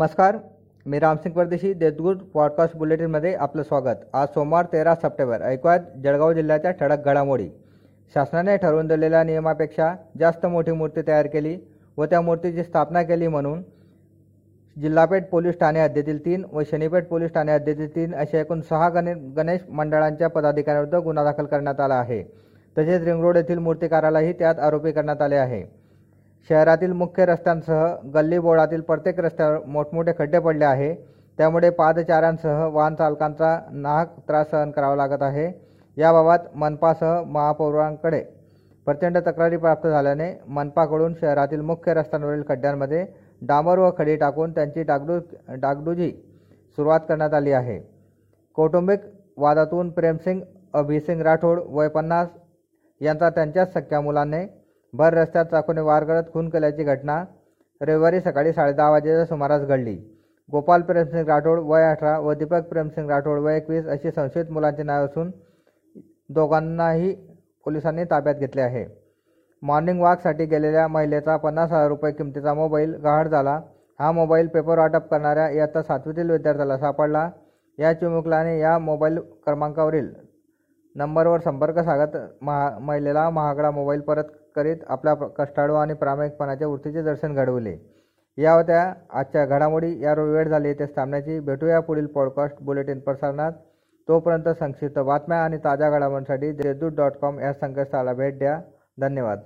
नमस्कार मी रामसिंग परदेशी देशगुड पॉडकास्ट बुलेटिनमध्ये आपलं स्वागत. आज सोमवार तेरा सप्टेंबर ऐकूयात जळगाव जिल्ह्याच्या ठळक घडामोडी. शासनाने ठरवून दिलेल्या नियमापेक्षा जास्त मोठी मूर्ती तयार केली व त्या मूर्तीची स्थापना केली म्हणून जिल्हापेठ पोलीस ठाणे हद्दीतील तीन व शनीपेठ पोलीस ठाणे हद्दीतील तीन अशा एकूण सहा गणे गणेश मंडळांच्या पदाधिकाऱ्यांविरुद्ध गुन्हा दाखल करण्यात आला आहे. तसेच रिंगरोड येथील मूर्तिकारालाही त्यात आरोपी करण्यात आले आहे. शहरातील मुख्य रस्त्यांसह गल्लीबोळातील प्रत्येक रस्त्यावर मोठमोठे खड्डे पडले आहे. त्यामुळे पादचाऱ्यांसह वाहन चालकांचा नाहक त्रास सहन करावा लागत आहे. याबाबत मनपासह महापौरांकडे प्रचंड तक्रारी प्राप्त झाल्याने मनपाकडून शहरातील मुख्य रस्त्यांवरील खड्ड्यांमध्ये डांबर व खडी टाकून त्यांची डागडू डागडुजी सुरुवात करण्यात आली आहे. कौटुंबिक वादातून प्रेमसिंग अभिसिंग राठोड वय पन्नास यांचा त्यांच्याच सख्या मुलाने भर रस्त्यात चाकूने वार करत खून केल्याची घटना रविवारी सकाळी साडेदहा वाजेच्या सुमारास घडली. गोपाल प्रेमसिंग राठोड वय अठरा व दीपक प्रेमसिंग राठोड वय एकवीस अशी संशयित मुलांची नाव असून दोघांनाही पोलिसांनी ताब्यात घेतले आहे. मॉर्निंग वॉकसाठी गेलेल्या महिलेचा पन्नास हजार रुपये किमतीचा मोबाईल गहाळ झाला. हा मोबाईल पेपर वाटप करणाऱ्या इयत्ता सातवीतील विद्यार्थ्याला सापडला. या चिमुकल्याने या मोबाईल क्रमांकावरील नंबरवर संपर्क साधत महा महिलेला महागडा मोबाईल परत करीत आपला कष्टाळू आणि प्रामाणिकपणाच्या वृत्तीचे दर्शन घडवले. या होत्या आजच्या घडामोडी. या वेळ झाली येथे थांबण्याची भेटूया पुढील पॉडकास्ट बुलेटिन प्रसारणात. तोपर्यंत संक्षिप्त बातम्या आणि ताज्या घडामोडींसाठी देशदूत डॉट कॉम या संकेतस्थळाला भेट द्या. धन्यवाद.